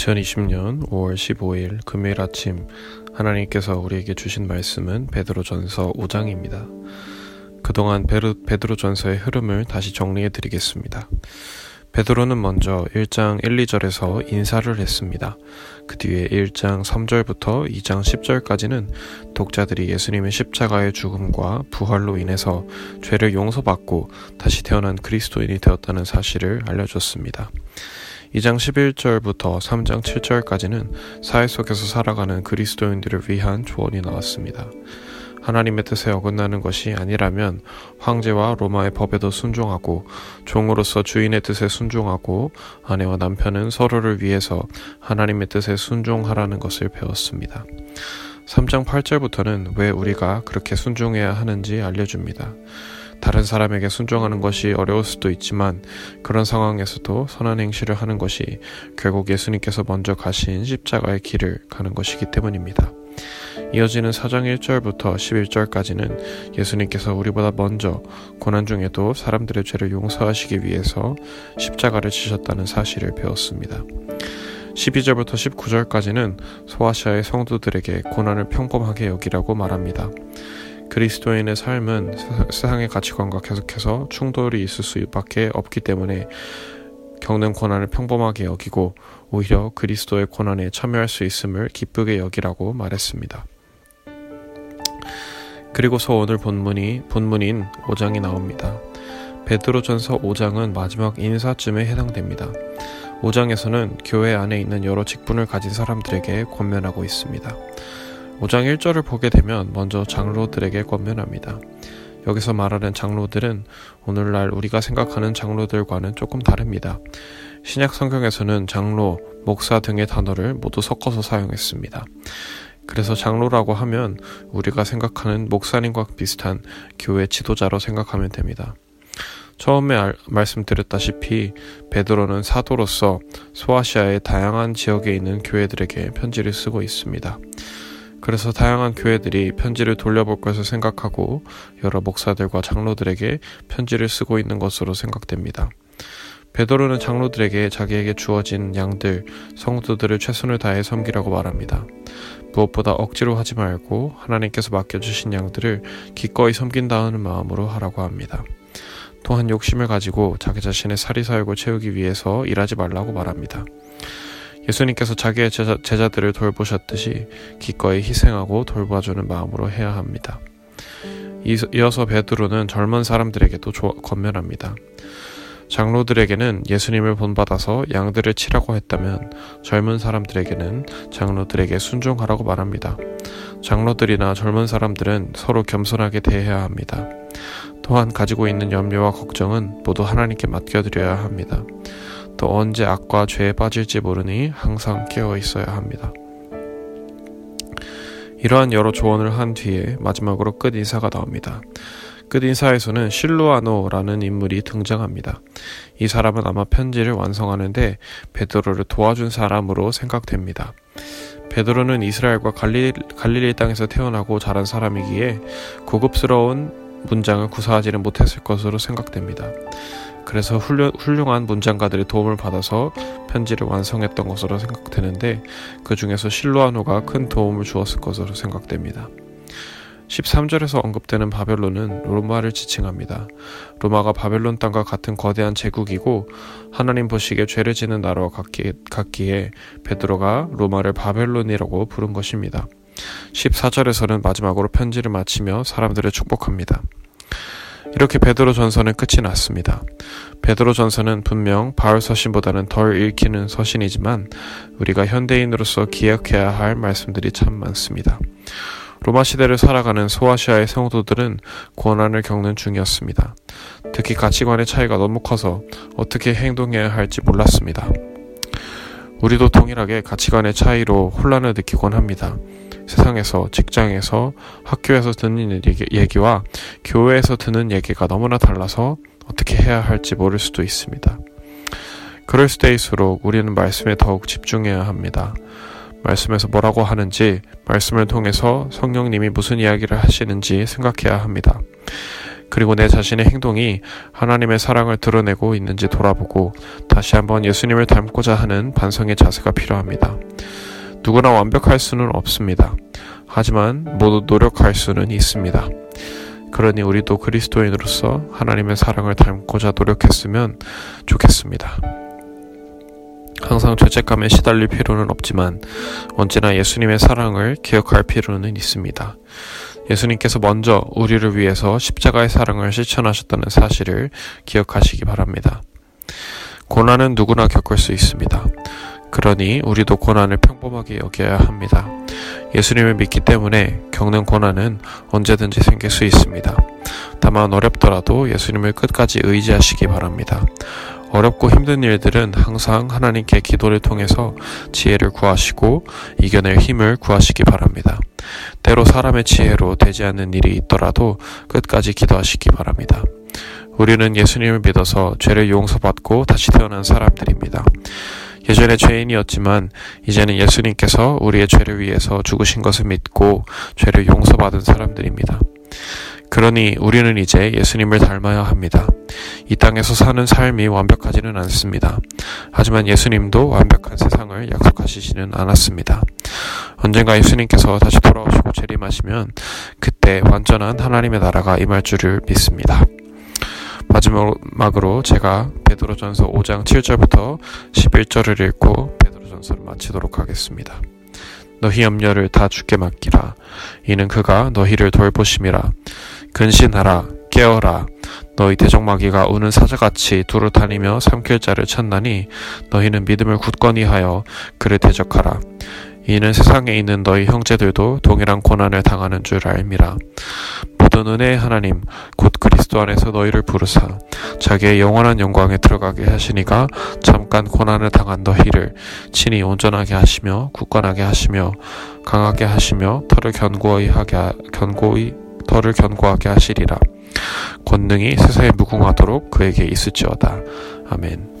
2020년 5월 15일 금요일 아침 하나님께서 우리에게 주신 말씀은 베드로전서 5장입니다. 그동안 베드로전서의 흐름을 다시 정리해 드리겠습니다. 베드로는 먼저 1장 1, 2절에서 인사를 했습니다. 그 뒤에 1장 3절부터 2장 10절까지는 독자들이 예수님의 십자가의 죽음과 부활로 인해서 죄를 용서받고 다시 태어난 그리스도인이 되었다는 사실을 알려줬습니다. 2장 11절부터 3장 7절까지는 사회 속에서 살아가는 그리스도인들을 위한 조언이 나왔습니다. 하나님의 뜻에 어긋나는 것이 아니라면 황제와 로마의 법에도 순종하고 종으로서 주인의 뜻에 순종하고 아내와 남편은 서로를 위해서 하나님의 뜻에 순종하라는 것을 배웠습니다. 3장 8절부터는 왜 우리가 그렇게 순종해야 하는지 알려줍니다. 다른 사람에게 순종하는 것이 어려울 수도 있지만 그런 상황에서도 선한 행실을 하는 것이 결국 예수님께서 먼저 가신 십자가의 길을 가는 것이기 때문입니다. 이어지는 4장 1절부터 11절까지는 예수님께서 우리보다 먼저 고난 중에도 사람들의 죄를 용서하시기 위해서 십자가를 지셨다는 사실을 배웠습니다. 12절부터 19절까지는 소아시아의 성도들에게 고난을 평범하게 여기라고 말합니다. 그리스도인의 삶은 세상의 가치관과 계속해서 충돌이 있을 수밖에 없기 때문에 겪는 고난을 평범하게 여기고 오히려 그리스도의 고난에 참여할 수 있음을 기쁘게 여기라고 말했습니다. 그리고서 오늘 본문이 본문인 5장이 나옵니다. 베드로전서 5장은 마지막 인사쯤에 해당됩니다. 5장에서는 교회 안에 있는 여러 직분을 가진 사람들에게 권면하고 있습니다. 5장 1절을 보게 되면 먼저 장로들에게 권면합니다. 여기서 말하는 장로들은 오늘날 우리가 생각하는 장로들과는 조금 다릅니다. 신약 성경에서는 장로, 목사 등의 단어를 모두 섞어서 사용했습니다. 그래서 장로라고 하면 우리가 생각하는 목사님과 비슷한 교회 지도자로 생각하면 됩니다. 처음에 알, 말씀드렸다시피 베드로는 사도로서 소아시아의 다양한 지역에 있는 교회들에게 편지를 쓰고 있습니다. 그래서 다양한 교회들이 편지를 돌려볼 것을 생각하고 여러 목사들과 장로들에게 편지를 쓰고 있는 것으로 생각됩니다. 베드로는 장로들에게 자기에게 주어진 양들, 성도들을 최선을 다해 섬기라고 말합니다. 무엇보다 억지로 하지 말고 하나님께서 맡겨주신 양들을 기꺼이 섬긴다는 마음으로 하라고 합니다. 또한 욕심을 가지고 자기 자신의 사리사욕을 채우기 위해서 일하지 말라고 말합니다. 예수님께서 자기의 제자, 제자들을 돌보셨듯이 기꺼이 희생하고 돌봐주는 마음으로 해야 합니다. 이어서 베드로는 젊은 사람들에게도 조, 권면합니다. 장로들에게는 예수님을 본받아서 양들을 치라고 했다면 젊은 사람들에게는 장로들에게 순종하라고 말합니다. 장로들이나 젊은 사람들은 서로 겸손하게 대해야 합니다. 또한 가지고 있는 염려와 걱정은 모두 하나님께 맡겨드려야 합니다. 또 언제 악과 죄에 빠질지 모르니 항상 깨어 있어야 합니다. 이러한 여러 조언을 한 뒤에 마지막으로 끝 인사가 나옵니다. 끝 인사에서는 실루아노라는 인물이 등장합니다. 이 사람은 아마 편지를 완성하는데 베드로를 도와준 사람으로 생각됩니다. 베드로는 이스라엘과 갈릴리, 땅에서 태어나고 자란 사람이기에 고급스러운 문장을 구사하지는 못했을 것으로 생각됩니다. 그래서 훌륭, 훌륭한 문장가들의 도움을 받아서 편지를 완성했던 것으로 생각되는데 그 중에서 실로아노가 큰 도움을 주었을 것으로 생각됩니다. 13절에서 언급되는 바벨론은 로마를 지칭합니다. 로마가 바벨론 땅과 같은 거대한 제국이고 하나님 보시기에 죄를 지는 나라와 같기, 같기에 베드로가 로마를 바벨론이라고 부른 것입니다. 14절에서는 마지막으로 편지를 마치며 사람들을 축복합니다. 이렇게 베드로 전서는 끝이 났습니다. 베드로 전서는 분명 바울 서신보다는 덜 읽히는 서신이지만 우리가 현대인으로서 기억해야 할 말씀들이 참 많습니다. 로마 시대를 살아가는 소아시아의 성도들은 고난을 겪는 중이었습니다. 특히 가치관의 차이가 너무 커서 어떻게 행동해야 할지 몰랐습니다. 우리도 동일하게 가치관의 차이로 혼란을 느끼곤 합니다. 세상에서, 직장에서, 학교에서 듣는 얘기, 와 교회에서 듣는 얘기가 너무나 달라서 어떻게 해야 할지 모를 수도 있습니다. 그럴 때일수록 우리는 말씀에 더욱 집중해야 합니다. 말씀에서 뭐라고 하는지, 말씀을 통해서 성령님이 무슨 이야기를 하시는지 생각해야 합니다. 그리고 내 자신의 행동이 하나님의 사랑을 드러내고 있는지 돌아보고 다시 한번 예수님을 닮고자 하는 반성의 자세가 필요합니다. 누구나 완벽할 수는 없습니다. 하지만 모두 노력할 수는 있습니다. 그러니 우리도 그리스도인으로서 하나님의 사랑을 닮고자 노력했으면 좋겠습니다. 항상 죄책감에 시달릴 필요는 없지만 언제나 예수님의 사랑을 기억할 필요는 있습니다. 예수님께서 먼저 우리를 위해서 십자가의 사랑을 실천하셨다는 사실을 기억하시기 바랍니다. 고난은 누구나 겪을 수 있습니다. 그러니 우리도 고난을 평범하게 여겨야 합니다. 예수님을 믿기 때문에 겪는 고난은 언제든지 생길 수 있습니다. 다만 어렵더라도 예수님을 끝까지 의지하시기 바랍니다. 어렵고 힘든 일들은 항상 하나님께 기도를 통해서 지혜를 구하시고 이겨낼 힘을 구하시기 바랍니다. 때로 사람의 지혜로 되지 않는 일이 있더라도 끝까지 기도하시기 바랍니다. 우리는 예수님을 믿어서 죄를 용서받고 다시 태어난 사람들입니다. 예전에 죄인이었지만 이제는 예수님께서 우리의 죄를 위해서 죽으신 것을 믿고 죄를 용서받은 사람들입니다. 그러니 우리는 이제 예수님을 닮아야 합니다. 이 땅에서 사는 삶이 완벽하지는 않습니다. 하지만 예수님도 완벽한 세상을 약속하시지는 않았습니다. 언젠가 예수님께서 다시 돌아오시고 재림하시면 그때 완전한 하나님의 나라가 임할 줄을 믿습니다. 마지막으로 제가 베드로전서 5장 7절부터 11절을 읽고 베드로전서를 마치도록 하겠습니다. 너희 염려를 다 주께 맡기라. 이는 그가 너희를 돌보심이라. 근신하라. 깨어라. 너희 대적마귀가 우는 사자같이 두루 다니며 삼킬 자를 찾나니 너희는 믿음을 굳건히 하여 그를 대적하라. 이는 세상에 있는 너희 형제들도 동일한 고난을 당하는 줄 알미라. 모든 은혜의 하나님 곧 그리스도 안에서 너희를 부르사 자기의 영원한 영광에 들어가게 하시니가 잠깐 고난을 당한 너희를 친히 온전하게 하시며 굳건하게 하시며 강하게 하시며 털을 견고히 하게 견고히 털을 견고하게 하시리라. 권능이 세상에 무궁하도록 그에게 있을지어다. 아멘.